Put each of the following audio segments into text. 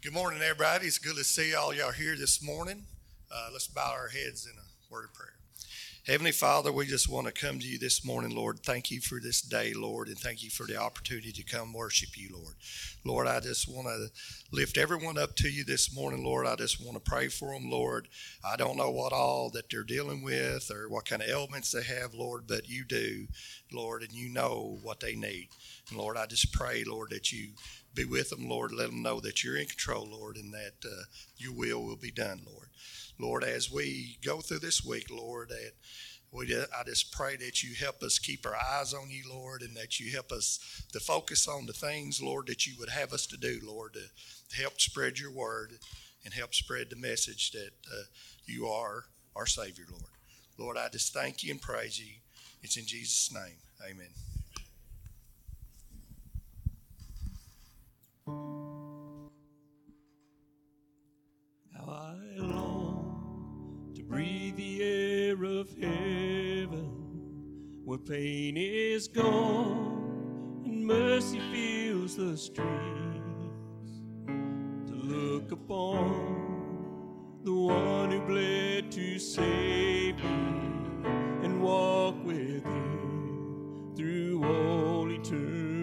Good morning, everybody. It's good to see all y'all here this morning. Uh, let's bow our heads in a word of prayer. Heavenly Father, we just want to come to you this morning, Lord. Thank you for this day, Lord, and thank you for the opportunity to come worship you, Lord. Lord, I just want to lift everyone up to you this morning, Lord. I just want to pray for them, Lord. I don't know what all that they're dealing with or what kind of ailments they have, Lord, but you do, Lord, and you know what they need. And Lord, I just pray, Lord, that you be with them, Lord. Let them know that you're in control, Lord, and that uh, your will will be done, Lord. Lord, as we go through this week, Lord, that we, I just pray that you help us keep our eyes on you, Lord, and that you help us to focus on the things, Lord, that you would have us to do, Lord, to, to help spread your word and help spread the message that uh, you are our Savior, Lord. Lord, I just thank you and praise you. It's in Jesus' name. Amen. How I long to breathe the air of heaven where pain is gone and mercy fills the streets. To look upon the one who bled to save me and walk with him through all eternity.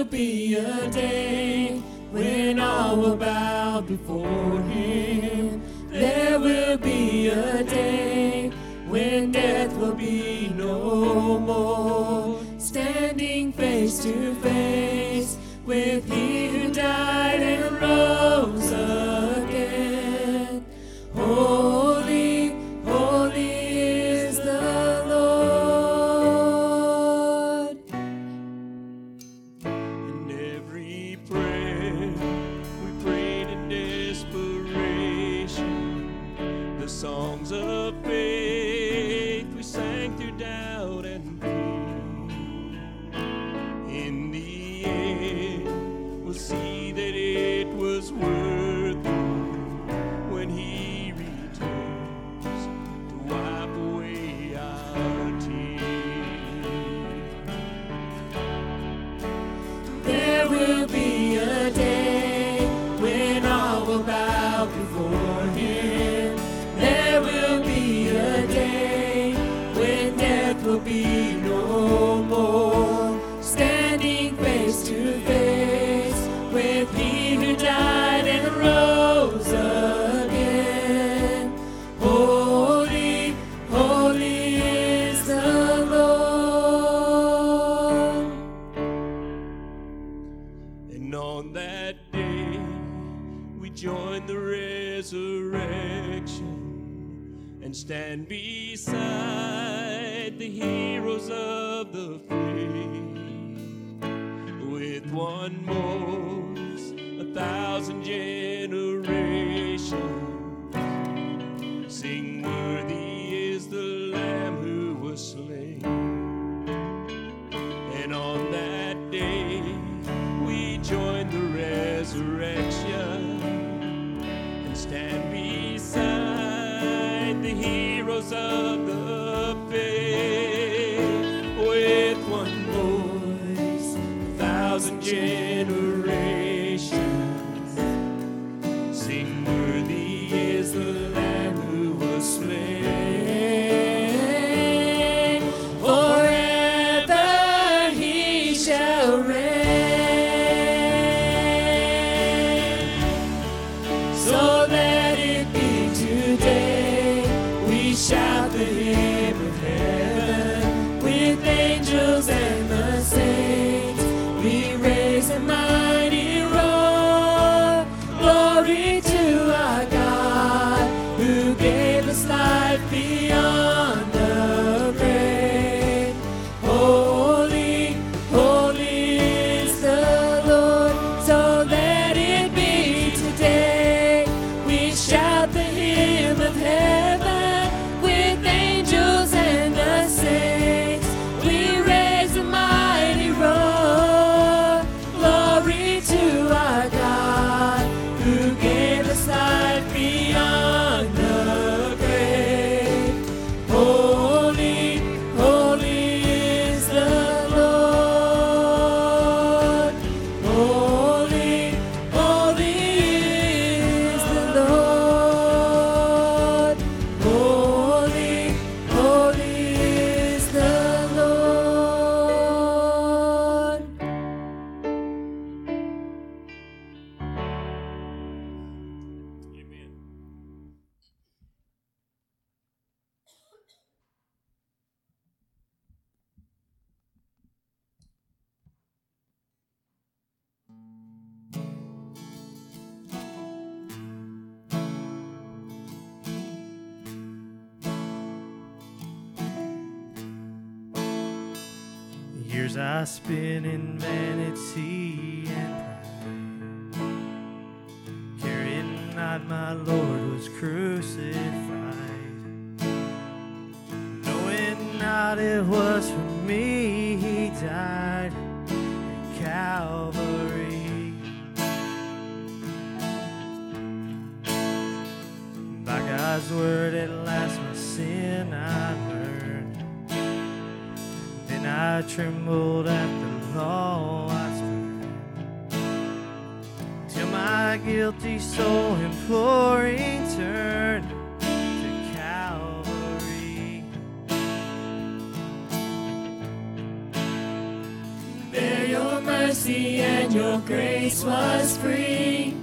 Will be a day when all will bow before Him. There will be a day when death will be no more. Standing face to face with He I spent in vanity and pride, carrying not my Lord was crucified, knowing not it was for me He died at Calvary. By God's word, at I trembled at the law I spurned. Till my guilty soul imploring turned to Calvary. There your mercy and your grace was free.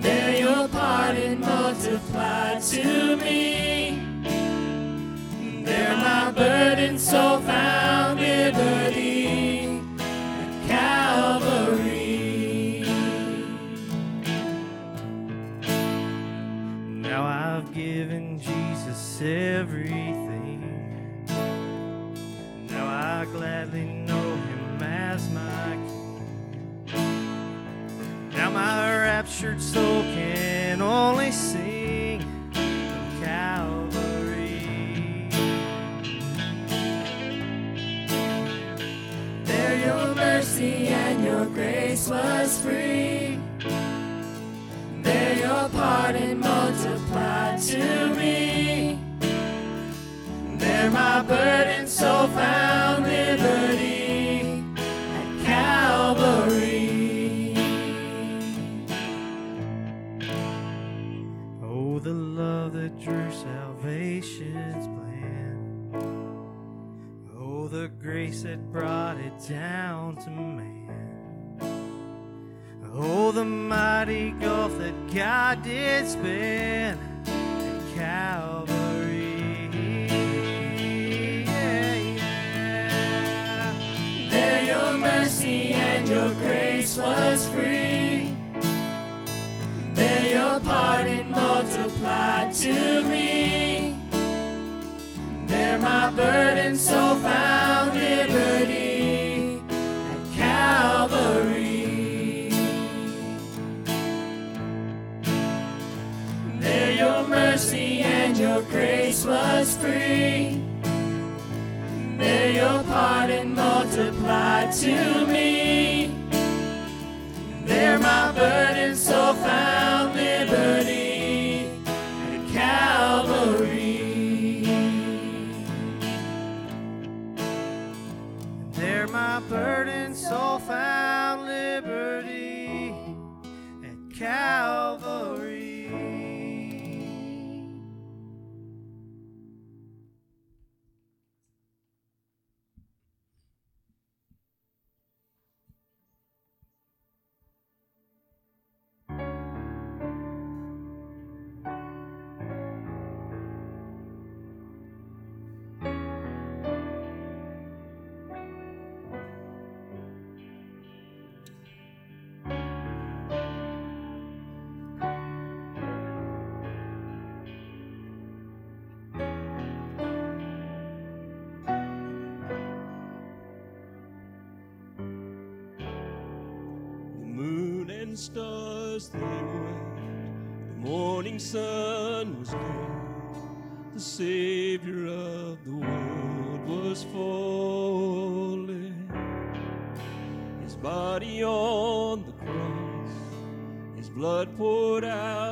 There your pardon multiplied to me. There my burden so found liberty at Calvary. Now I've given Jesus everything. Now I gladly know him as my king. Now my raptured soul can down to man. Oh, the mighty gulf that God did span at Calvary. Yeah, yeah. There your mercy and your grace was free. There your pardon multiplied to me. There my burden so found your grace was free. There your pardon multiplied to me. There my burden so found liberty at Calvary. There my burden soul found liberty at Calvary. Blood poured out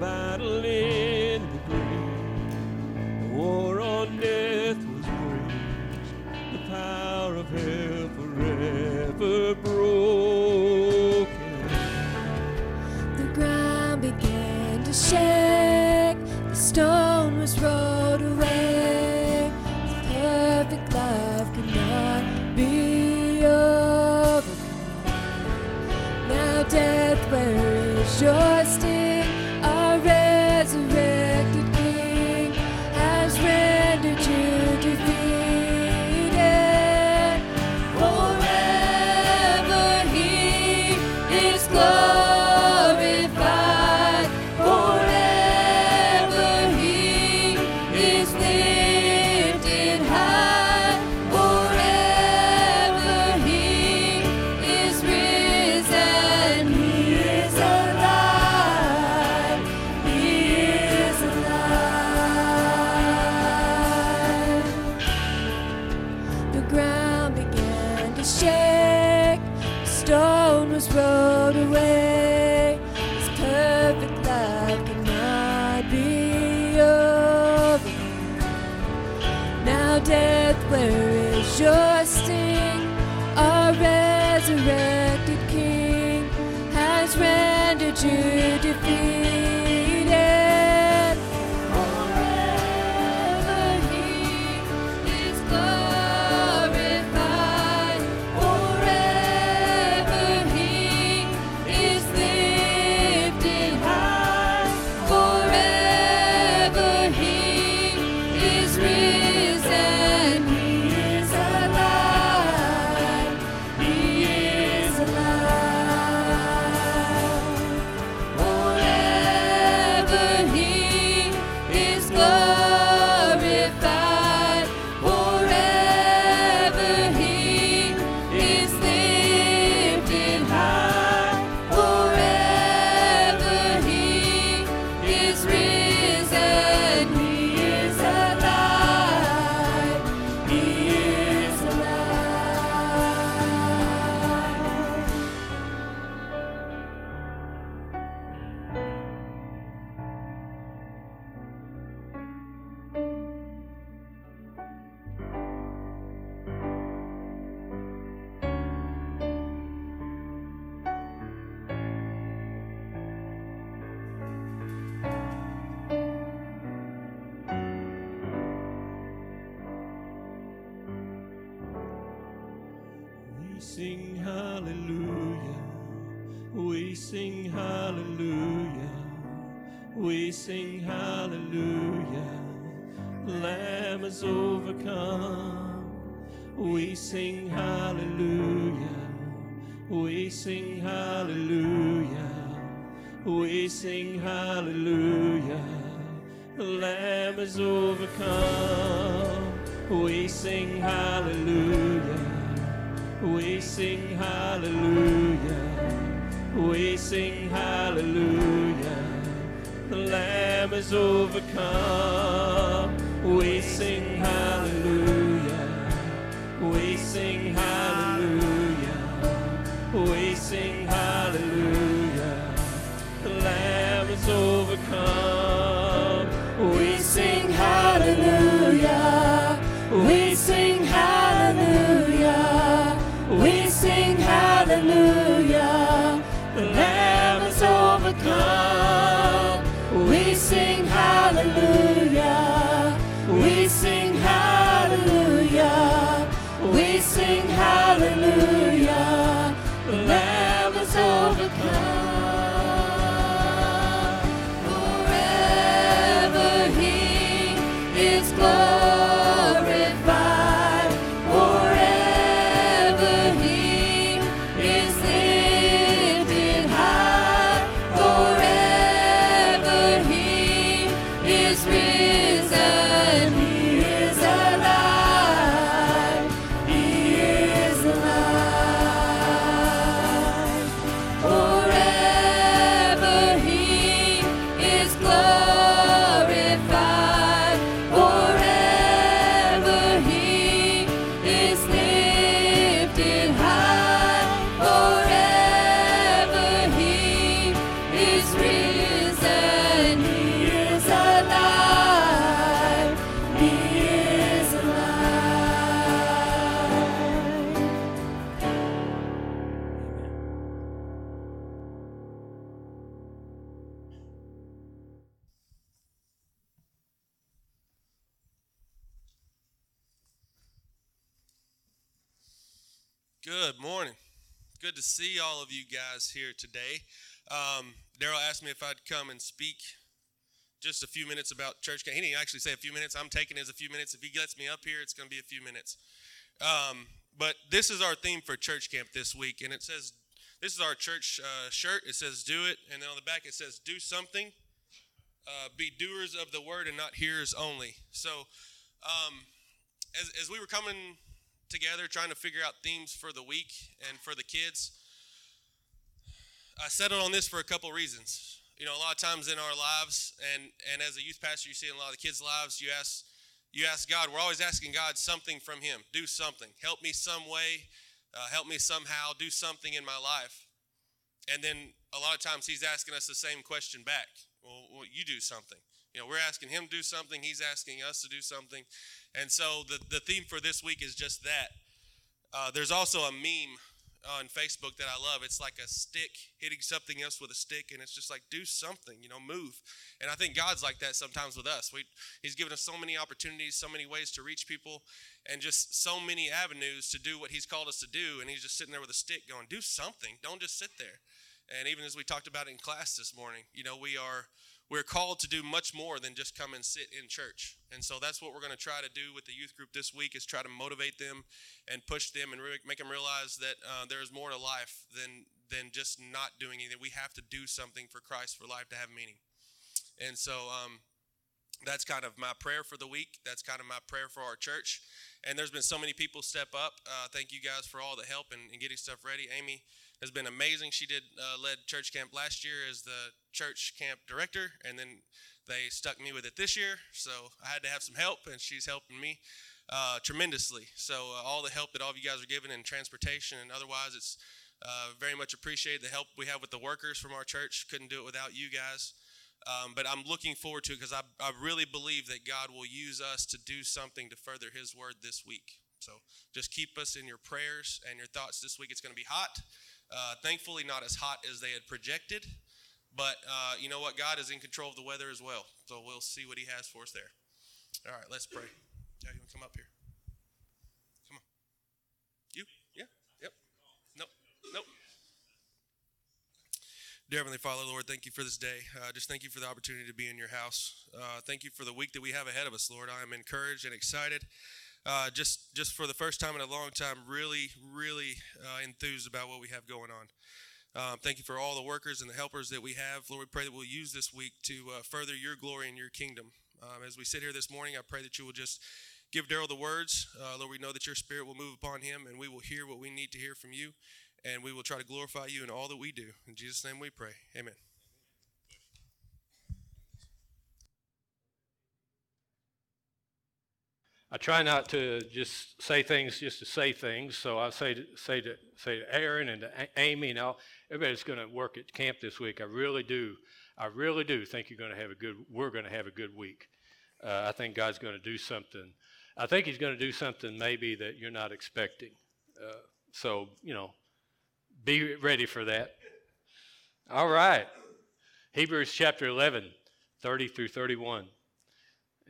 battle We sing hallelujah. We sing hallelujah. We sing hallelujah. The Lamb is overcome. We sing hallelujah. We sing hallelujah. We sing hallelujah. The Lamb is overcome. We sing hallelujah we sing hallelujah. We sing hallelujah. The Lamb is overcome. We sing hallelujah. We sing hallelujah. We sing hallelujah. The Lamb is overcome. hallelujah. Good morning. Good to see all of you guys here today. Um, Daryl asked me if I'd come and speak just a few minutes about church camp. He didn't actually say a few minutes. I'm taking it as a few minutes. If he gets me up here, it's going to be a few minutes. Um, but this is our theme for church camp this week, and it says this is our church uh, shirt. It says "Do it," and then on the back it says "Do something." Uh, be doers of the word and not hearers only. So, um, as, as we were coming together trying to figure out themes for the week and for the kids. I settled on this for a couple reasons. You know, a lot of times in our lives, and and as a youth pastor, you see in a lot of the kids' lives, you ask you ask God. We're always asking God something from Him. Do something. Help me some way. Uh, help me somehow. Do something in my life. And then a lot of times He's asking us the same question back. Well, well you do something. You know, we're asking Him to do something. He's asking us to do something. And so the, the theme for this week is just that. Uh, there's also a meme on Facebook that I love. It's like a stick hitting something else with a stick, and it's just like, do something, you know, move. And I think God's like that sometimes with us. We, he's given us so many opportunities, so many ways to reach people, and just so many avenues to do what He's called us to do. And He's just sitting there with a stick going, do something. Don't just sit there. And even as we talked about in class this morning, you know, we are we're called to do much more than just come and sit in church. And so that's what we're going to try to do with the youth group this week is try to motivate them and push them and re- make them realize that uh, there's more to life than than just not doing anything. We have to do something for christ for life to have meaning. And so um, that's kind of my prayer for the week. That's kind of my prayer for our church. And there's been so many people step up. Uh, thank you guys for all the help and, and getting stuff ready. Amy has been amazing. She did uh, led church camp last year as the church camp director, and then they stuck me with it this year. So I had to have some help, and she's helping me uh, tremendously. So uh, all the help that all of you guys are giving in transportation and otherwise, it's uh, very much appreciated. The help we have with the workers from our church couldn't do it without you guys. Um, but I'm looking forward to it because I, I really believe that God will use us to do something to further His word this week. So just keep us in your prayers and your thoughts this week. It's going to be hot. Uh, thankfully, not as hot as they had projected, but uh, you know what? God is in control of the weather as well. So we'll see what He has for us there. All right, let's pray. Yeah, you want to come up here? Come on. You? Yeah? Yep. Nope. Nope. Dear Heavenly Father, Lord, thank you for this day. Uh, just thank you for the opportunity to be in your house. Uh, thank you for the week that we have ahead of us, Lord. I am encouraged and excited uh, just just for the first time in a long time, really, really uh, enthused about what we have going on. Um, thank you for all the workers and the helpers that we have. Lord, we pray that we'll use this week to uh, further your glory and your kingdom. Um, as we sit here this morning, I pray that you will just give Daryl the words. Uh, Lord, we know that your spirit will move upon him and we will hear what we need to hear from you. And we will try to glorify you in all that we do. In Jesus' name we pray. Amen. I try not to just say things just to say things. So I say to, say to say to Aaron and to Amy and all everybody's going to work at camp this week. I really do. I really do think you're going to have a good. We're going to have a good week. Uh, I think God's going to do something. I think He's going to do something maybe that you're not expecting. Uh, so you know, be ready for that. All right. Hebrews chapter 11, 30 through 31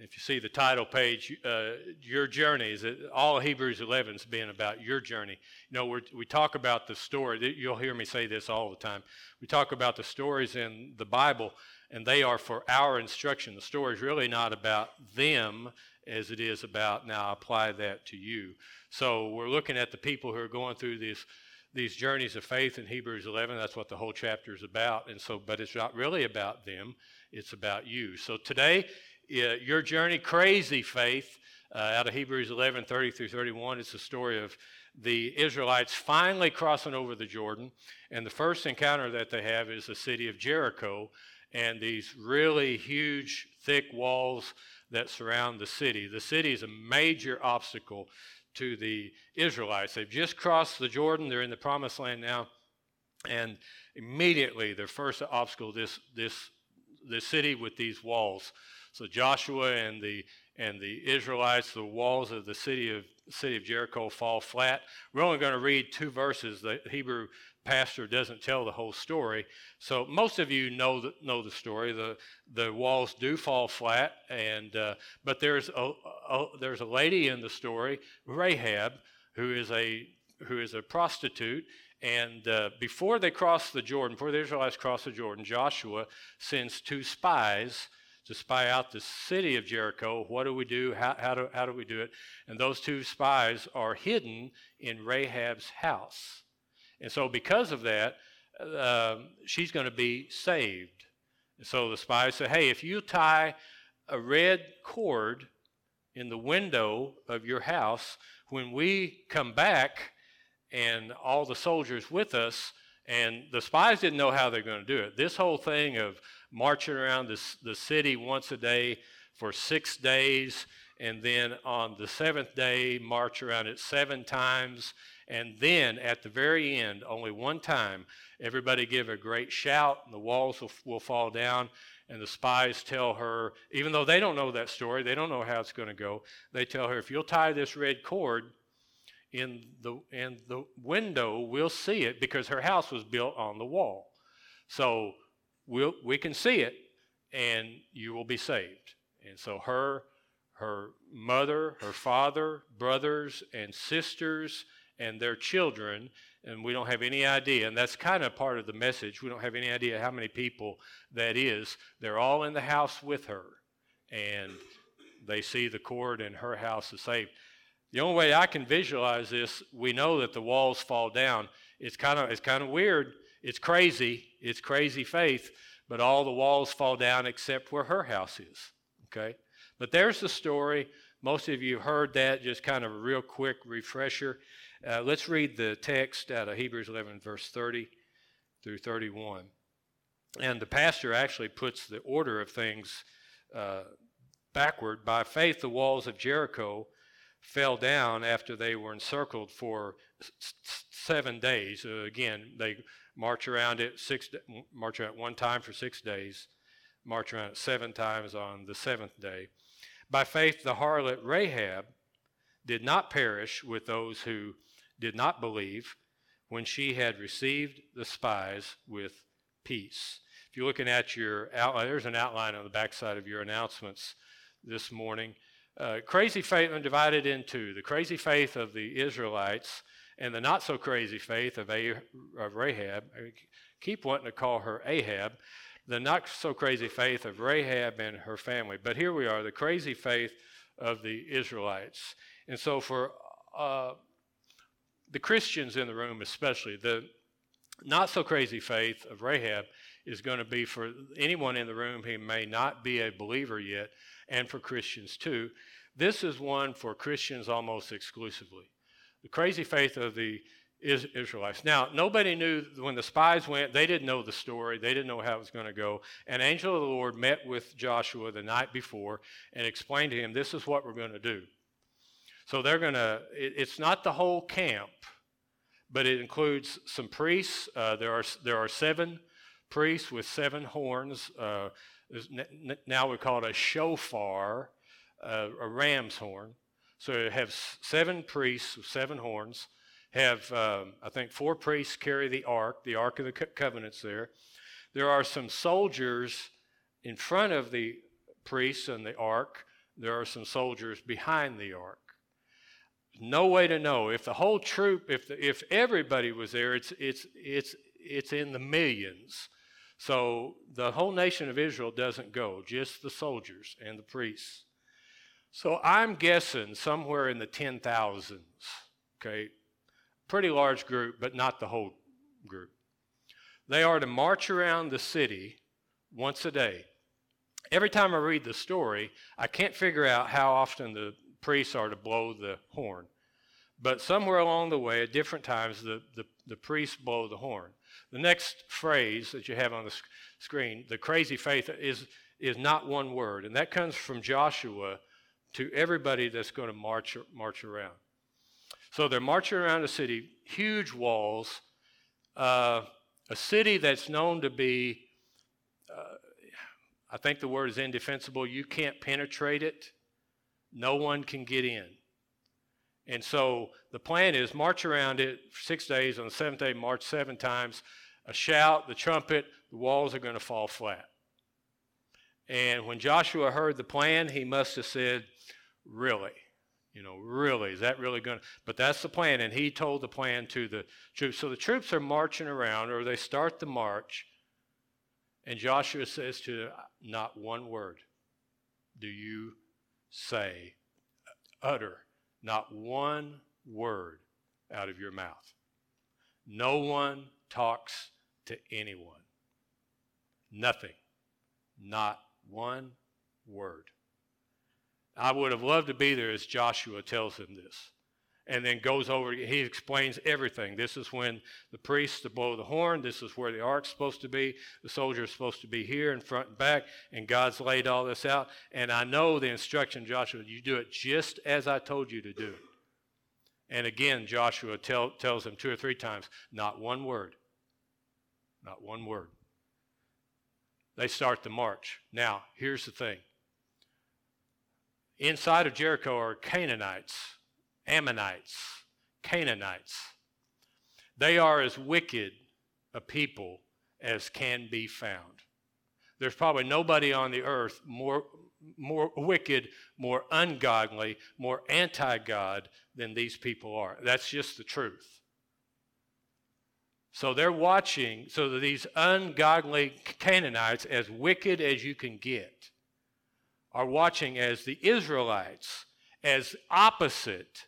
if you see the title page, uh, your journey is all Hebrews 11 is being about your journey. You know, we we talk about the story. You'll hear me say this all the time. We talk about the stories in the Bible, and they are for our instruction. The story is really not about them as it is about now apply that to you. So we're looking at the people who are going through these these journeys of faith in Hebrews 11. That's what the whole chapter is about. And so, but it's not really about them. It's about you. So today your journey, crazy faith, uh, out of Hebrews 11 30 through 31. It's the story of the Israelites finally crossing over the Jordan. And the first encounter that they have is the city of Jericho and these really huge, thick walls that surround the city. The city is a major obstacle to the Israelites. They've just crossed the Jordan, they're in the promised land now. And immediately, their first obstacle, this, this, this city with these walls. So Joshua and the and the Israelites, the walls of the city of city of Jericho fall flat. We're only going to read two verses. The Hebrew pastor doesn't tell the whole story. So most of you know the, know the story. The the walls do fall flat, and uh, but there's a, a, there's a lady in the story, Rahab, who is a who is a prostitute. And uh, before they cross the Jordan, before the Israelites cross the Jordan, Joshua sends two spies to spy out the city of Jericho. What do we do? How, how, do, how do we do it? And those two spies are hidden in Rahab's house. And so, because of that, uh, she's going to be saved. And so the spies say, hey, if you tie a red cord in the window of your house, when we come back and all the soldiers with us, and the spies didn't know how they're going to do it. This whole thing of marching around this, the city once a day for six days, and then on the seventh day, march around it seven times, and then at the very end, only one time, everybody give a great shout, and the walls will, will fall down, and the spies tell her, even though they don't know that story, they don't know how it's going to go, they tell her, if you'll tie this red cord in the, in the window, we'll see it because her house was built on the wall. So we'll, we can see it, and you will be saved. And so her, her mother, her father, brothers, and sisters, and their children and we don't have any idea, and that's kind of part of the message. We don't have any idea how many people that is. They're all in the house with her, and they see the cord, and her house is saved. The only way I can visualize this, we know that the walls fall down. It's kind of it's kind of weird. It's crazy. It's crazy faith, but all the walls fall down except where her house is. Okay, but there's the story. Most of you heard that. Just kind of a real quick refresher. Uh, let's read the text out of Hebrews 11, verse 30 through 31. And the pastor actually puts the order of things uh, backward. By faith, the walls of Jericho fell down after they were encircled for s- seven days. Uh, again, they march around it six, march around one time for six days, march around it seven times on the seventh day. By faith, the harlot Rahab did not perish with those who did not believe when she had received the spies with peace. If you're looking at your outline, there's an outline on the backside of your announcements this morning. Uh, crazy faith and divided into the crazy faith of the Israelites and the not so crazy faith of, A- of Rahab. I keep wanting to call her Ahab. The not so crazy faith of Rahab and her family. But here we are, the crazy faith of the Israelites. And so for uh, the Christians in the room, especially, the not so crazy faith of Rahab is going to be for anyone in the room who may not be a believer yet, and for Christians too. This is one for Christians almost exclusively. The crazy faith of the Israelites. Now, nobody knew when the spies went, they didn't know the story, they didn't know how it was going to go. An angel of the Lord met with Joshua the night before and explained to him, This is what we're going to do. So they're going to, it's not the whole camp, but it includes some priests. Uh, there, are, there are seven priests with seven horns. Uh, now we call it a shofar, uh, a ram's horn. So have seven priests with seven horns. Have, um, I think, four priests carry the ark, the ark of the covenants there. There are some soldiers in front of the priests and the ark. There are some soldiers behind the ark no way to know if the whole troop if the, if everybody was there it's it's it's it's in the millions so the whole nation of israel doesn't go just the soldiers and the priests. So i'm guessing somewhere in the 10,000s okay? Pretty large group but not the whole group. They are to march around the city once a day. Every time i read the story i can't figure out how often the priests are to blow the horn. But somewhere along the way, at different times, the, the, the priests blow the horn. The next phrase that you have on the sc- screen, the crazy faith, is, is not one word. And that comes from Joshua to everybody that's going to march, march around. So they're marching around a city, huge walls, uh, a city that's known to be, uh, I think the word is indefensible. You can't penetrate it. No one can get in. And so the plan is march around it six days. On the seventh day, march seven times. A shout, the trumpet, the walls are going to fall flat. And when Joshua heard the plan, he must have said, Really? You know, really, is that really going to? But that's the plan. And he told the plan to the troops. So the troops are marching around, or they start the march. And Joshua says to them, Not one word do you say, uh, utter, not one word out of your mouth. No one talks to anyone. Nothing. Not one word. I would have loved to be there as Joshua tells him this. And then goes over, he explains everything. This is when the priests to blow the horn. This is where the ark's supposed to be. The soldier is supposed to be here in front and back. And God's laid all this out. And I know the instruction, Joshua, you do it just as I told you to do. And again, Joshua tell, tells them two or three times, not one word. Not one word. They start the march. Now, here's the thing inside of Jericho are Canaanites, Ammonites, Canaanites. They are as wicked a people as can be found. There's probably nobody on the earth more, more wicked, more ungodly, more anti God than these people are. That's just the truth. So they're watching, so these ungodly Canaanites, as wicked as you can get, are watching as the Israelites, as opposite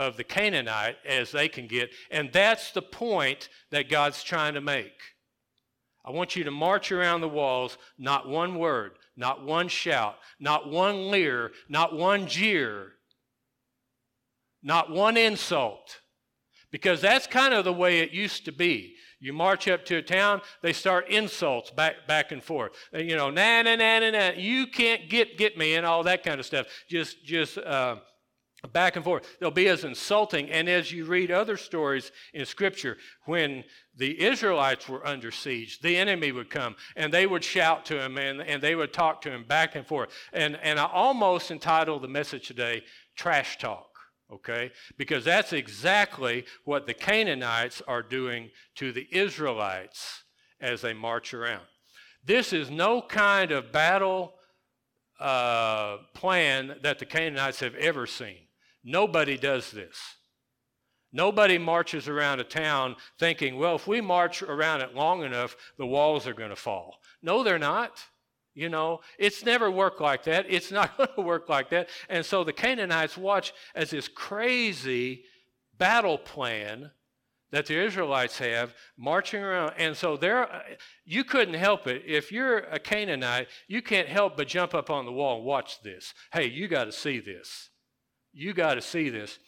of the Canaanite as they can get. And that's the point that God's trying to make. I want you to march around the walls, not one word, not one shout, not one leer, not one jeer, not one insult. Because that's kind of the way it used to be. You march up to a town, they start insults back back and forth. You know, na na na na na. You can't get get me and all that kind of stuff. Just just uh, back and forth. They'll be as insulting. And as you read other stories in Scripture, when the Israelites were under siege, the enemy would come and they would shout to him and, and they would talk to him back and forth. And, and I almost entitled the message today, Trash Talk okay? Because that's exactly what the Canaanites are doing to the Israelites as they march around. This is no kind of battle uh, plan that the Canaanites have ever seen. Nobody does this. Nobody marches around a town thinking, well, if we march around it long enough, the walls are going to fall. No, they're not. You know, it's never worked like that. It's not going to work like that. And so the Canaanites watch as this crazy battle plan that the Israelites have marching around. And so there, you couldn't help it. If you're a Canaanite, you can't help but jump up on the wall and watch this. Hey, you got to see this. You got to see this.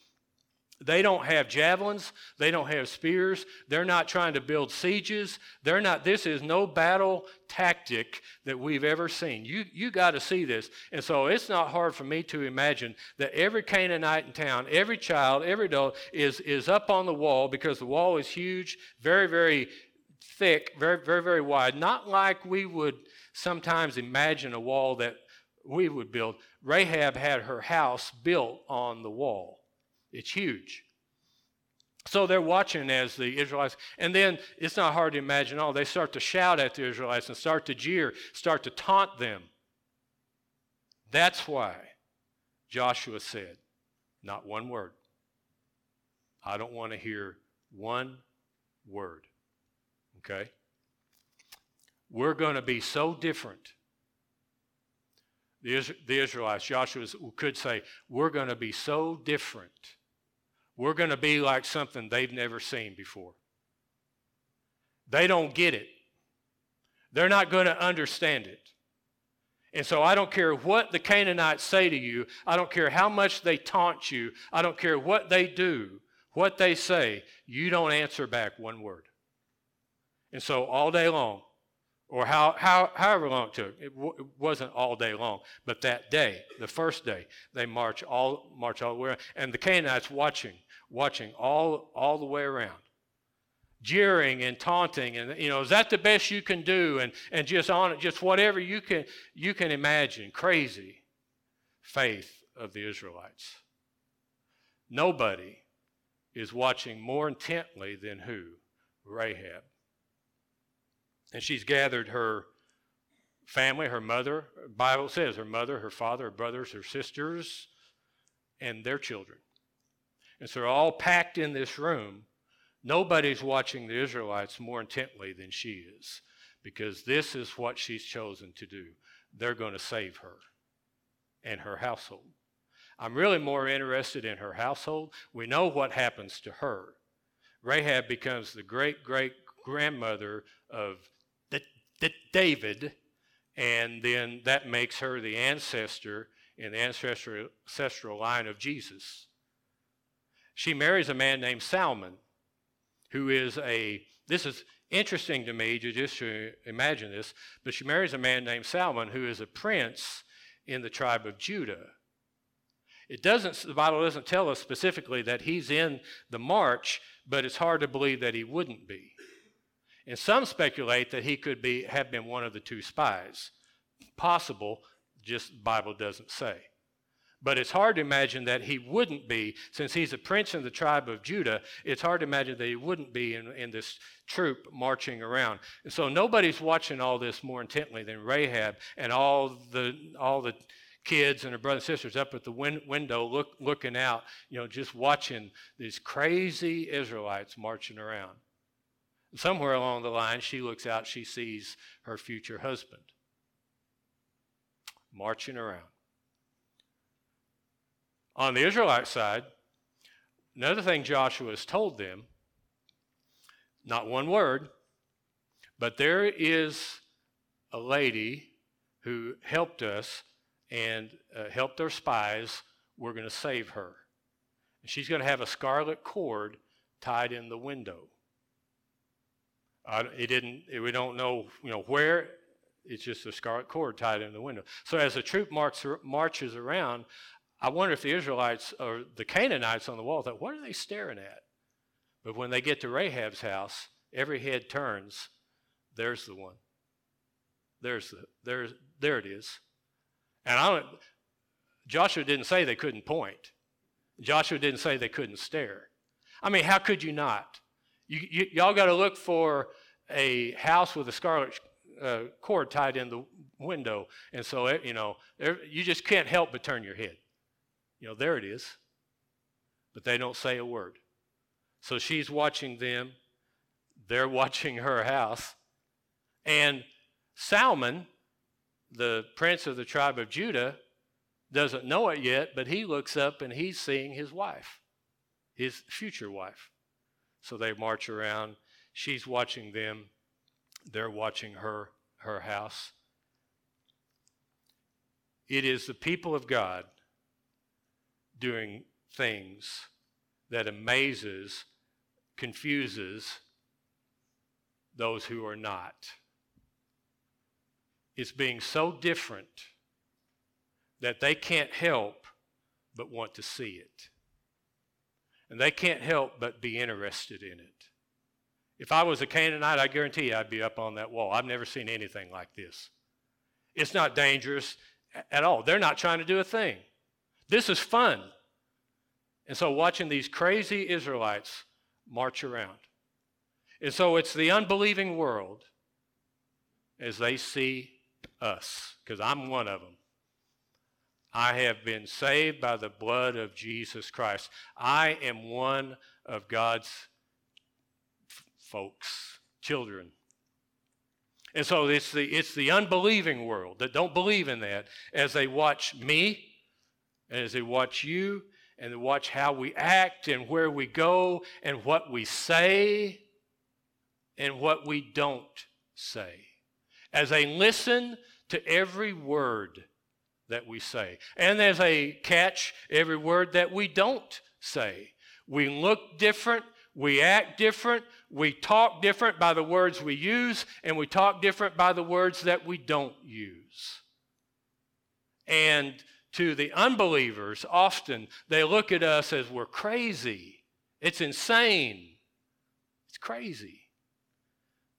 They don't have javelins. They don't have spears. They're not trying to build sieges. They're not, this is no battle tactic that we've ever seen. You, you got to see this. And so it's not hard for me to imagine that every Canaanite in town, every child, every adult is, is up on the wall because the wall is huge, very, very thick, very, very, very wide. Not like we would sometimes imagine a wall that we would build. Rahab had her house built on the wall. It's huge. So they're watching as the Israelites, and then it's not hard to imagine, oh, they start to shout at the Israelites and start to jeer, start to taunt them. That's why Joshua said, not one word. I don't want to hear one word. Okay? We're going to be so different. The, the Israelites, Joshua could say, we're going to be so different we're going to be like something they've never seen before. They don't get it. They're not going to understand it. And so I don't care what the Canaanites say to you. I don't care how much they taunt you. I don't care what they do, what they say. You don't answer back one word. And so all day long, or how, how, however long it took. It, w- it, wasn't all day long, but that day, the first day, they march all march all the way around, and the Canaanites watching, watching all all the way around, jeering and taunting, and you know, is that the best you can do? And and just on it, just whatever you can you can imagine, crazy faith of the Israelites. Nobody is watching more intently than who? Rahab. And she's gathered her family, her mother. Bible says her mother, her father, her brothers, her sisters, and their children. And so they're all packed in this room. Nobody's watching the Israelites more intently than she is because this is what she's chosen to do. They're going to save her and her household. I'm really more interested in her household. We know what happens to her. Rahab becomes the great great grandmother of D- David, and then that makes her the ancestor in the ancestral, ancestral line of Jesus. She marries a man named Salmon, who is a, this is interesting to me to just to imagine this, but she marries a man named Salmon, who is a prince in the tribe of Judah. It doesn't, the Bible doesn't tell us specifically that he's in the march, but it's hard to believe that he wouldn't be. And some speculate that he could be, have been one of the two spies. Possible, just Bible doesn't say. But it's hard to imagine that he wouldn't be, since he's a prince in the tribe of Judah, it's hard to imagine that he wouldn't be in, in this troop marching around. And so nobody's watching all this more intently than Rahab and all the, all the kids and her brothers and sisters up at the win- window look, looking out, you know, just watching these crazy Israelites marching around. Somewhere along the line, she looks out, she sees her future husband marching around. On the Israelite side, another thing Joshua has told them, not one word, but there is a lady who helped us and uh, helped our spies. We're going to save her. And she's going to have a scarlet cord tied in the window. Uh, it didn't. It, we don't know, you know, where. It's just a scarlet cord tied in the window. So as the troop marks, marches around, I wonder if the Israelites or the Canaanites on the wall thought, what are they staring at? But when they get to Rahab's house, every head turns. There's the one. There's the there's there it is. And I don't. Joshua didn't say they couldn't point. Joshua didn't say they couldn't stare. I mean, how could you not? You, you, y'all got to look for a house with a scarlet uh, cord tied in the window. And so, eh, you know, you just can't help but turn your head. You know, there it is. But they don't say a word. So she's watching them. They're watching her house. And Salmon, the prince of the tribe of Judah, doesn't know it yet, but he looks up and he's seeing his wife, his future wife. So they march around. She's watching them. They're watching her, her house. It is the people of God doing things that amazes, confuses those who are not. It's being so different that they can't help but want to see it. And they can't help but be interested in it. If I was a Canaanite, I guarantee you I'd be up on that wall. I've never seen anything like this. It's not dangerous at all. They're not trying to do a thing. This is fun. And so watching these crazy Israelites march around. And so it's the unbelieving world as they see us, because I'm one of them. I have been saved by the blood of Jesus Christ. I am one of God's f- folks, children. And so it's the, it's the unbelieving world that don't believe in that as they watch me, as they watch you, and they watch how we act and where we go and what we say and what we don't say. As they listen to every word that we say. And there's a catch every word that we don't say. We look different, we act different, we talk different by the words we use, and we talk different by the words that we don't use. And to the unbelievers, often they look at us as we're crazy. It's insane. It's crazy.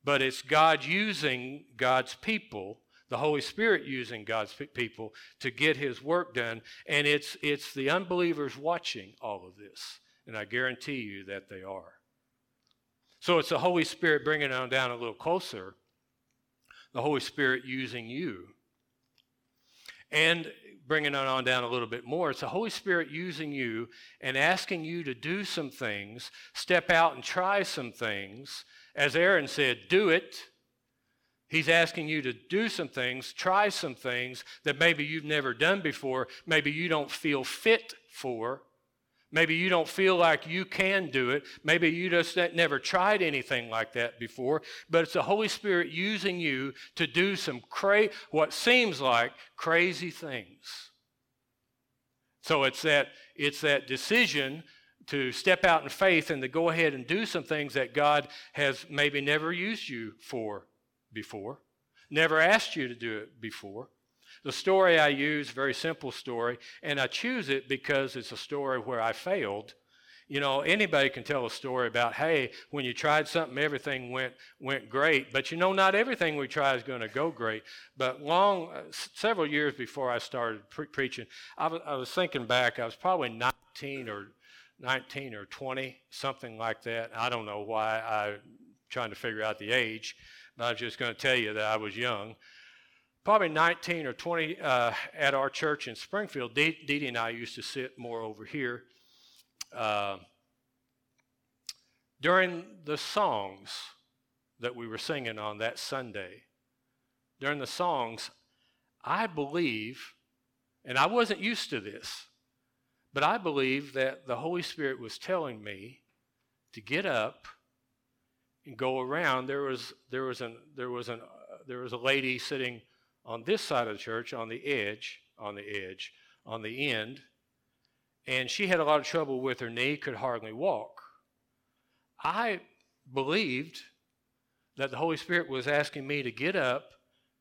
But it's God using God's people the Holy Spirit using God's people to get his work done. And it's, it's the unbelievers watching all of this. And I guarantee you that they are. So it's the Holy Spirit bringing them down a little closer, the Holy Spirit using you. And bringing it on down a little bit more, it's the Holy Spirit using you and asking you to do some things, step out and try some things. As Aaron said, do it. He's asking you to do some things, try some things that maybe you've never done before, maybe you don't feel fit for. Maybe you don't feel like you can do it. Maybe you just never tried anything like that before. But it's the Holy Spirit using you to do some cra- what seems like crazy things. So it's that it's that decision to step out in faith and to go ahead and do some things that God has maybe never used you for before, never asked you to do it before. The story I use, very simple story, and I choose it because it's a story where I failed. You know, anybody can tell a story about, hey, when you tried something, everything went went great. But you know, not everything we try is going to go great. But long, uh, several years before I started pre- preaching, I was, I was thinking back. I was probably 19 or 19 or 20, something like that. I don't know why I trying to figure out the age, but I was just going to tell you that I was young probably 19 or 20 uh, at our church in Springfield. Dee Dee and I used to sit more over here. Uh, during the songs that we were singing on that Sunday, during the songs, I believe, and I wasn't used to this, but I believe that the Holy Spirit was telling me to get up go around. There was there was an there was an uh, there was a lady sitting on this side of the church, on the edge, on the edge, on the end, and she had a lot of trouble with her knee, could hardly walk. I believed that the Holy Spirit was asking me to get up,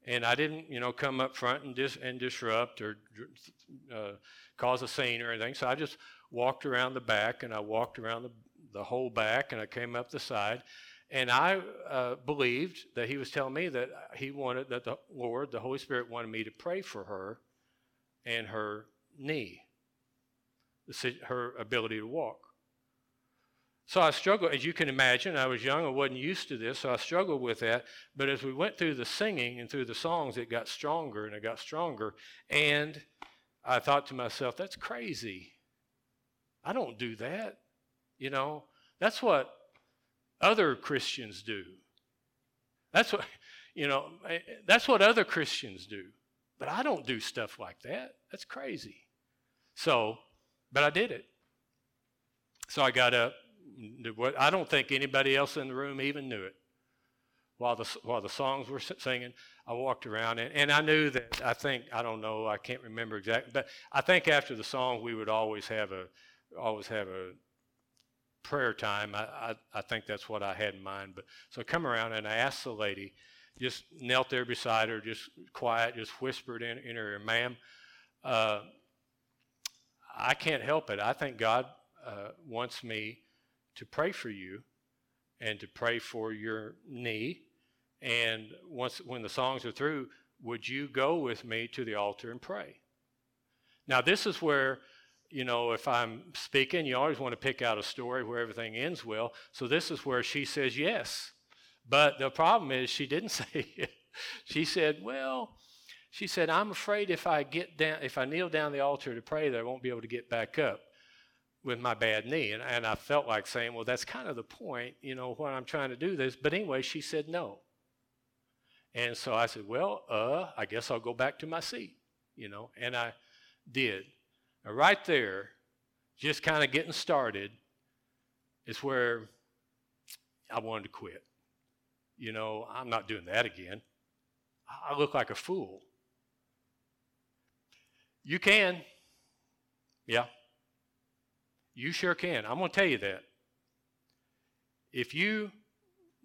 and I didn't, you know, come up front and dis- and disrupt or uh, cause a scene or anything. So I just walked around the back, and I walked around the the whole back, and I came up the side, and I uh, believed that he was telling me that he wanted, that the Lord, the Holy Spirit, wanted me to pray for her and her knee, her ability to walk. So I struggled, as you can imagine, I was young, I wasn't used to this, so I struggled with that. But as we went through the singing and through the songs, it got stronger and it got stronger. And I thought to myself, that's crazy. I don't do that. You know, that's what other Christians do. That's what, you know, eh, that's what other Christians do. But I don't do stuff like that. That's crazy. So, but I did it. So I got up. I don't think anybody else in the room even knew it. While the, while the songs were singing, I walked around and, and I knew that I think, I don't know, I can't remember exactly, but I think after the song we would always have a, always have a prayer time. I, I, I, think that's what I had in mind. But so I come around and I asked the lady, just knelt there beside her, just quiet, just whispered in, in her ear, ma'am, uh, I can't help it. I think God uh, wants me to pray for you and to pray for your knee. And once when the songs are through, would you go with me to the altar and pray? Now, this is where you know, if I'm speaking, you always want to pick out a story where everything ends well. So this is where she says yes. But the problem is she didn't say it. She said, well, she said, I'm afraid if I get down, if I kneel down the altar to pray, that I won't be able to get back up with my bad knee. And, and I felt like saying, well, that's kind of the point, you know, when I'm trying to do this. But anyway, she said no. And so I said, well, uh, I guess I'll go back to my seat, you know, and I did. Now, right there, just kind of getting started, is where I wanted to quit. You know, I'm not doing that again. I look like a fool. You can. Yeah. You sure can. I'm going to tell you that. If you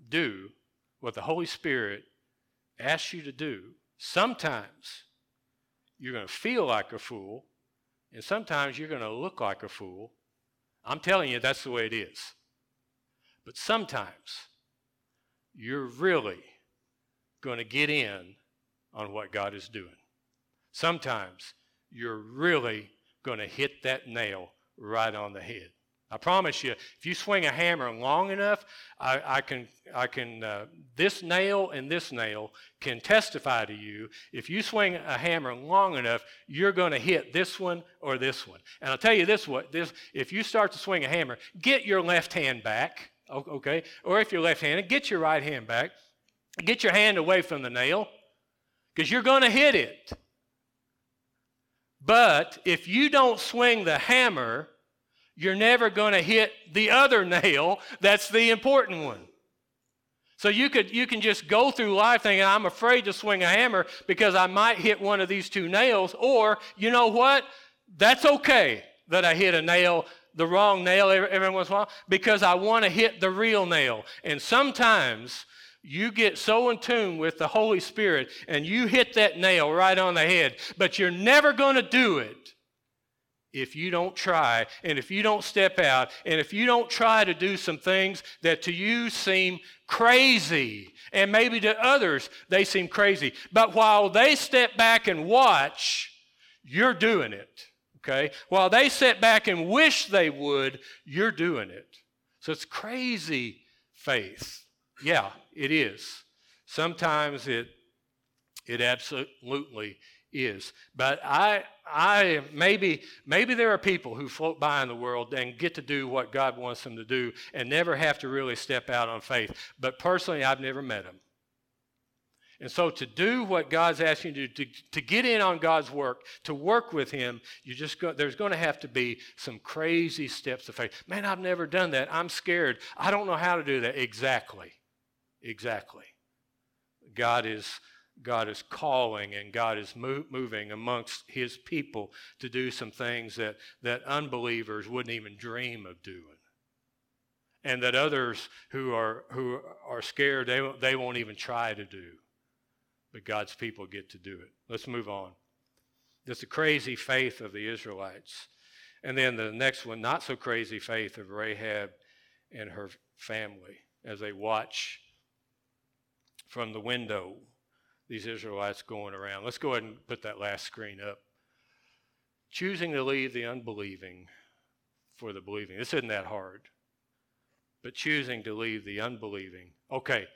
do what the Holy Spirit asks you to do, sometimes you're going to feel like a fool and sometimes you're going to look like a fool. I'm telling you, that's the way it is. But sometimes you're really going to get in on what God is doing. Sometimes you're really going to hit that nail right on the head. I promise you, if you swing a hammer long enough, I, I can, I can, uh, this nail and this nail can testify to you. If you swing a hammer long enough, you're going to hit this one or this one. And I'll tell you this: what this, if you start to swing a hammer, get your left hand back, okay? Or if you're left-handed, get your right hand back. Get your hand away from the nail, because you're going to hit it. But if you don't swing the hammer, you're never going to hit the other nail that's the important one. So you could you can just go through life thinking I'm afraid to swing a hammer because I might hit one of these two nails or you know what? That's okay that I hit a nail the wrong nail every, once in a while because I want to hit the real nail. And sometimes you get so in tune with the Holy Spirit and you hit that nail right on the head, but you're never going to do it if you don't try and if you don't step out and if you don't try to do some things that to you seem crazy and maybe to others they seem crazy but while they step back and watch you're doing it okay? While they sit back and wish they would you're doing it. So it's crazy faith. Yeah it is. Sometimes it it absolutely is. But I, I maybe, maybe there are people who float by in the world and get to do what God wants them to do and never have to really step out on faith. But personally, I've never met them. And so to do what God's asking you to do, to, to get in on God's work, to work with Him, you just go, there's going to have to be some crazy steps of faith. Man, I've never done that. I'm scared. I don't know how to do that. Exactly. Exactly. God is God is calling and God is moving amongst his people to do some things that, that unbelievers wouldn't even dream of doing. And that others who are, who are scared, they, they won't even try to do. But God's people get to do it. Let's move on. There's the crazy faith of the Israelites. And then the next one, not so crazy faith of Rahab and her family as they watch from the window these Israelites going around. Let's go ahead and put that last screen up. Choosing to leave the unbelieving for the believing. This isn't that hard. But choosing to leave the unbelieving. Okay,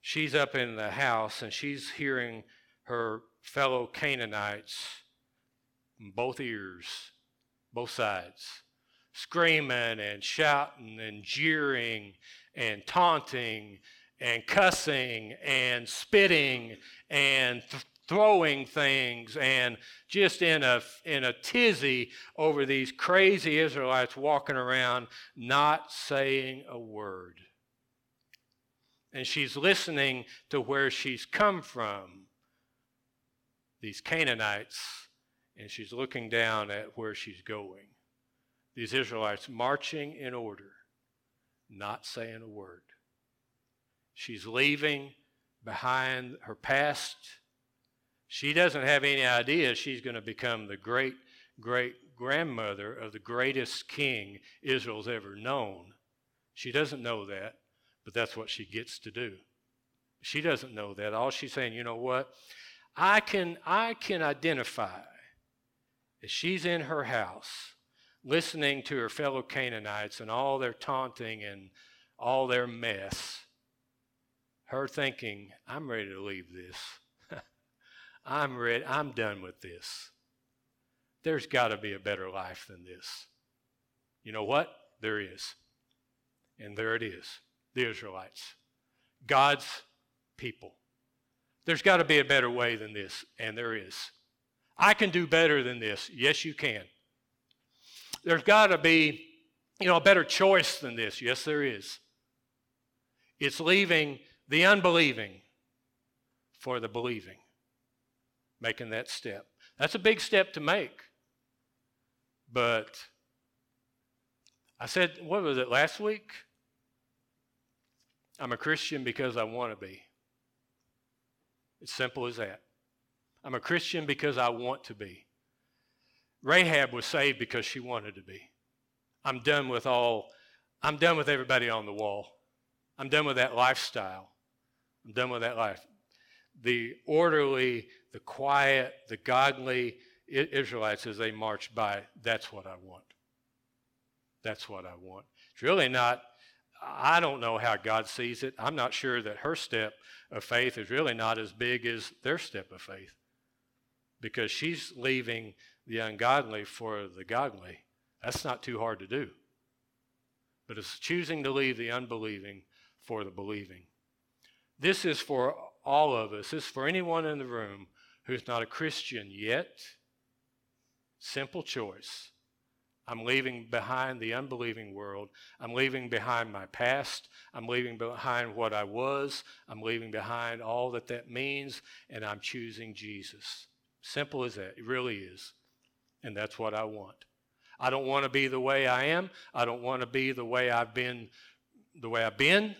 she's up in the house and she's hearing her fellow Canaanites, both ears, both sides, screaming and shouting and jeering and taunting and cussing and spitting and th- throwing things and just in a, in a tizzy over these crazy Israelites walking around not saying a word. And she's listening to where she's come from, these Canaanites, and she's looking down at where she's going. These Israelites marching in order, not saying a word. She's leaving behind her past. She doesn't have any idea she's going to become the great great grandmother of the greatest king Israel's ever known. She doesn't know that, but that's what she gets to do. She doesn't know that. All she's saying, you know what? I can I can identify as she's in her house listening to her fellow Canaanites and all their taunting and all their mess her thinking, I'm ready to leave this. I'm ready. I'm done with this. There's got to be a better life than this. You know what? There is. And there it is the Israelites, God's people. There's got to be a better way than this, and there is. I can do better than this. Yes, you can. There's got to be, you know, a better choice than this. Yes, there is. It's leaving the unbelieving for the believing. Making that step. That's a big step to make. But I said, what was it, last week? I'm a Christian because I want to be. It's simple as that. I'm a Christian because I want to be. Rahab was saved because she wanted to be. I'm done with all, I'm done with everybody on the wall. I'm done with that lifestyle. I'm done with that life. The orderly, the quiet, the godly Israelites as they march by, that's what I want. That's what I want. It's really not, I don't know how God sees it. I'm not sure that her step of faith is really not as big as their step of faith because she's leaving the ungodly for the godly. That's not too hard to do. But it's choosing to leave the unbelieving for the believing. This is for all of us. This is for anyone in the room who's not a Christian yet. Simple choice. I'm leaving behind the unbelieving world. I'm leaving behind my past. I'm leaving behind what I was. I'm leaving behind all that that means, and I'm choosing Jesus. Simple as that. It really is. And that's what I want. I don't want to be the way I am. I don't want to be the way I've been, the way I've been.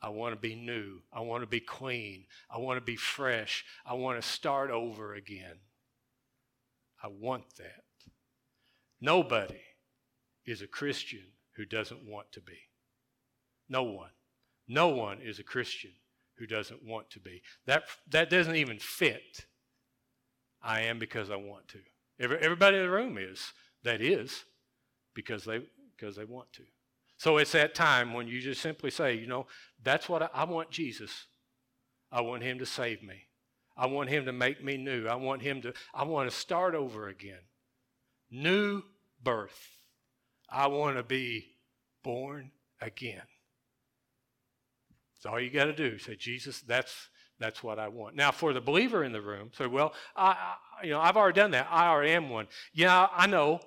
I want to be new. I want to be clean. I want to be fresh. I want to start over again. I want that. Nobody is a Christian who doesn't want to be. No one. No one is a Christian who doesn't want to be. That, that doesn't even fit. I am because I want to. Every, everybody in the room is. That is because they, because they want to. So it's that time when you just simply say, you know, that's what I, I want Jesus. I want him to save me. I want him to make me new. I want him to, I want to start over again. New birth. I want to be born again. That's all you got to do. Say, Jesus, that's that's what I want. Now, for the believer in the room, say, well, I, I, you know, I've already done that. I already am one. Yeah, I know,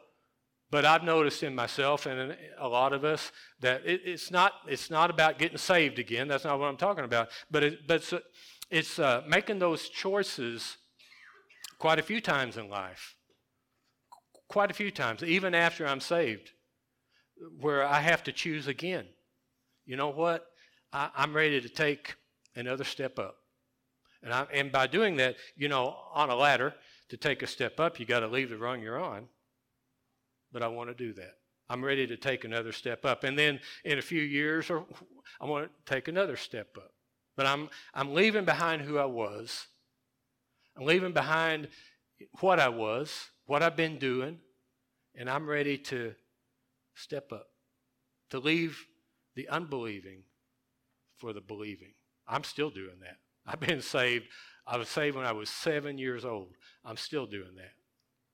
but I've noticed in myself and in a lot of us that it, it's not it's not about getting saved again. That's not what I'm talking about. But it, but it's, it's uh, making those choices quite a few times in life quite a few times, even after I'm saved, where I have to choose again. You know what? I, am ready to take another step up. And, I, and by doing that, you know, on a ladder, to take a step up, you got to leave the rung you're on. But I want to do that. I'm ready to take another step up. And then in a few years, or I want to take another step up. But I'm, I'm leaving behind who I was. I'm leaving behind what I was what I've been doing, and I'm ready to step up, to leave the unbelieving for the believing. I'm still doing that. I've been saved. I was saved when I was seven years old. I'm still doing that,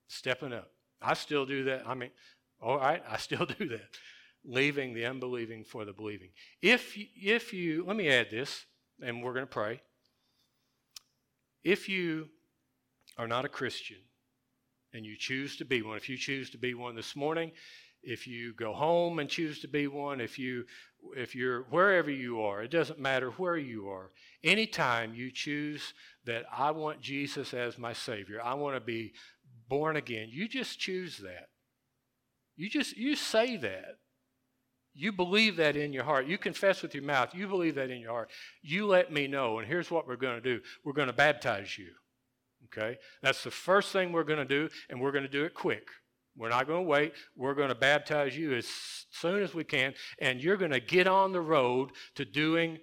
stepping up. I still do that. I mean, all right, I still do that, leaving the unbelieving for the believing. If you, if you, let me add this, and we're going to pray. If you are not a Christian, and you choose to be one, if you choose to be one this morning, if you go home and choose to be one, if you if you're wherever you are, it doesn't matter where you are. Anytime you choose that I want Jesus as my savior, I want to be born again, you just choose that. You just you say that. You believe that in your heart. You confess with your mouth. You believe that in your heart. You let me know. And here's what we're going to do. We're going to baptize you. Okay? That's the first thing we're going to do, and we're going to do it quick. We're not going to wait. We're going to baptize you as soon as we can, and you're going to get on the road to doing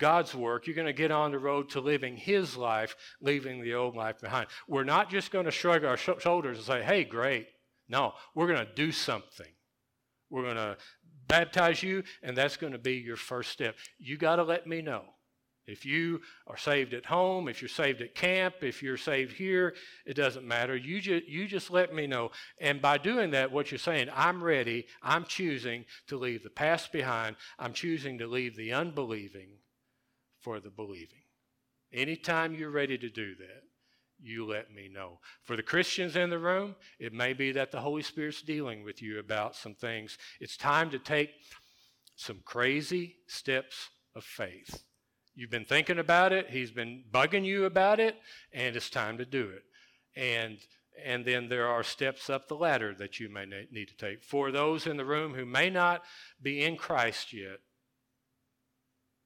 God's work. You're going to get on the road to living His life, leaving the old life behind. We're not just going to shrug our sh- shoulders and say, hey, great. No, we're going to do something. We're going to baptize you, and that's going to be your first step. You got to let me know. If you are saved at home, if you're saved at camp, if you're saved here, it doesn't matter. You just, you just let me know. And by doing that, what you're saying, I'm ready, I'm choosing to leave the past behind, I'm choosing to leave the unbelieving for the believing. Anytime you're ready to do that, you let me know. For the Christians in the room, it may be that the Holy Spirit's dealing with you about some things. It's time to take some crazy steps of faith. You've been thinking about it, he's been bugging you about it, and it's time to do it. And and then there are steps up the ladder that you may need to take. For those in the room who may not be in Christ yet,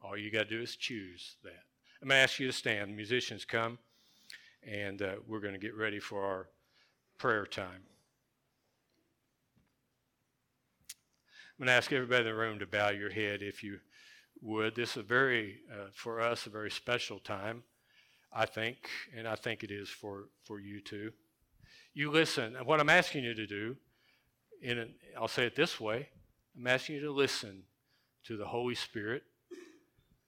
all you got to do is choose that. I'm going to ask you to stand. Musicians come, and uh, we're going to get ready for our prayer time. I'm going to ask everybody in the room to bow your head if you would. This is a very, uh, for us, a very special time, I think, and I think it is for, for you too. You listen. And what I'm asking you to do in I'll say it this way I'm asking you to listen to the Holy Spirit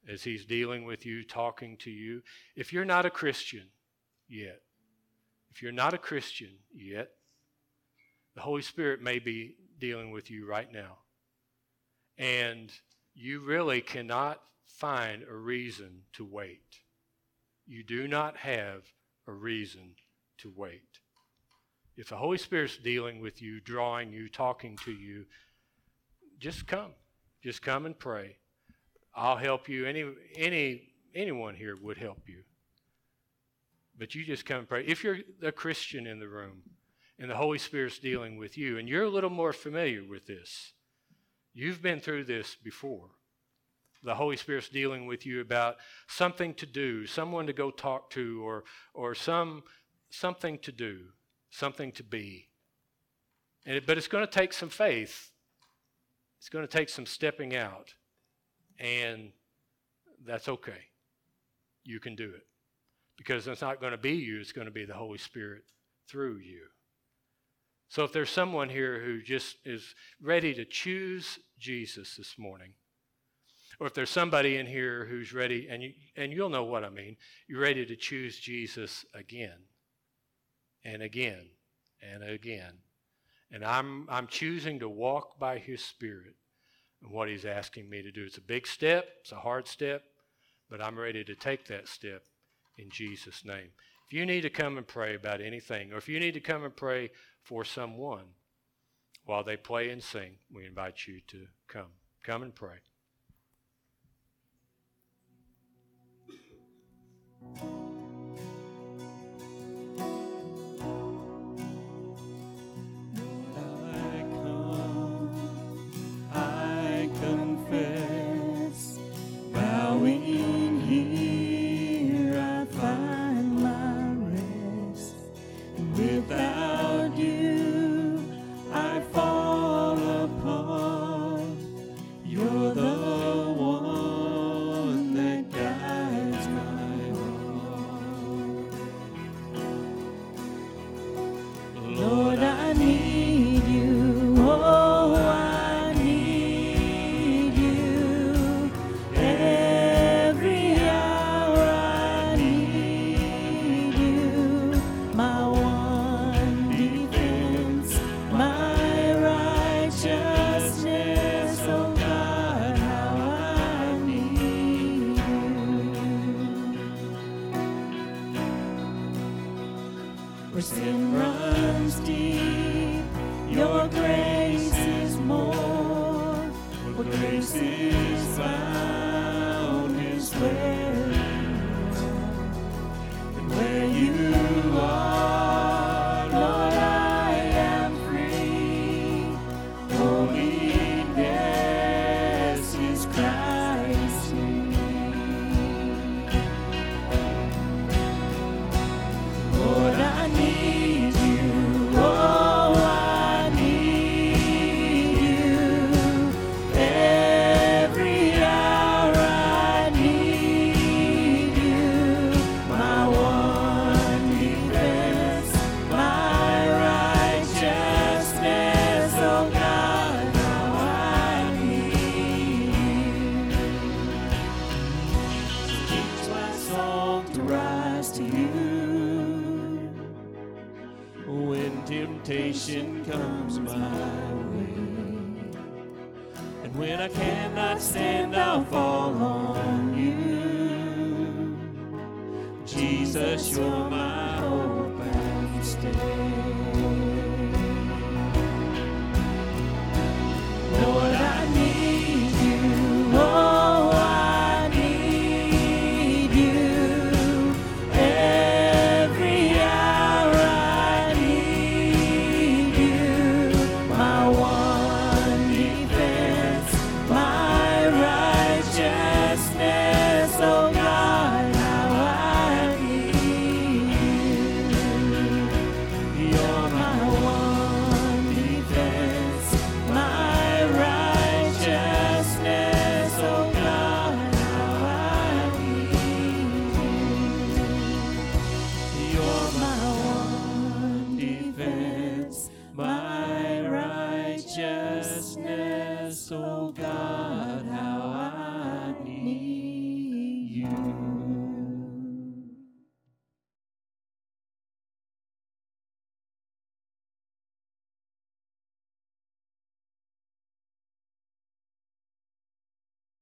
as He's dealing with you, talking to you. If you're not a Christian yet, if you're not a Christian yet, the Holy Spirit may be dealing with you right now. And you really cannot find a reason to wait. You do not have a reason to wait. If the Holy Spirit's dealing with you, drawing you, talking to you, just come. Just come and pray. I'll help you. Any any anyone here would help you. But you just come pray. If you're a Christian in the room and the Holy Spirit's dealing with you, and you're a little more familiar with this, you've been through this before. The Holy Spirit's dealing with you about something to do, someone to go talk to, or or some something to do, something to be. It, but it's going to take some faith. It's going to take some stepping out. And that's okay. You can do it. Because it's not going to be you, it's going to be the Holy Spirit through you. So if there's someone here who just is ready to choose Jesus this morning, or if there's somebody in here who's ready, and, you, and you'll know what I mean, you're ready to choose Jesus again and again and again. And I'm, I'm choosing to walk by His Spirit and what He's asking me to do. It's a big step, it's a hard step, but I'm ready to take that step in Jesus' name. If you need to come and pray about anything, or if you need to come and pray for someone while they play and sing, we invite you to come. Come and pray.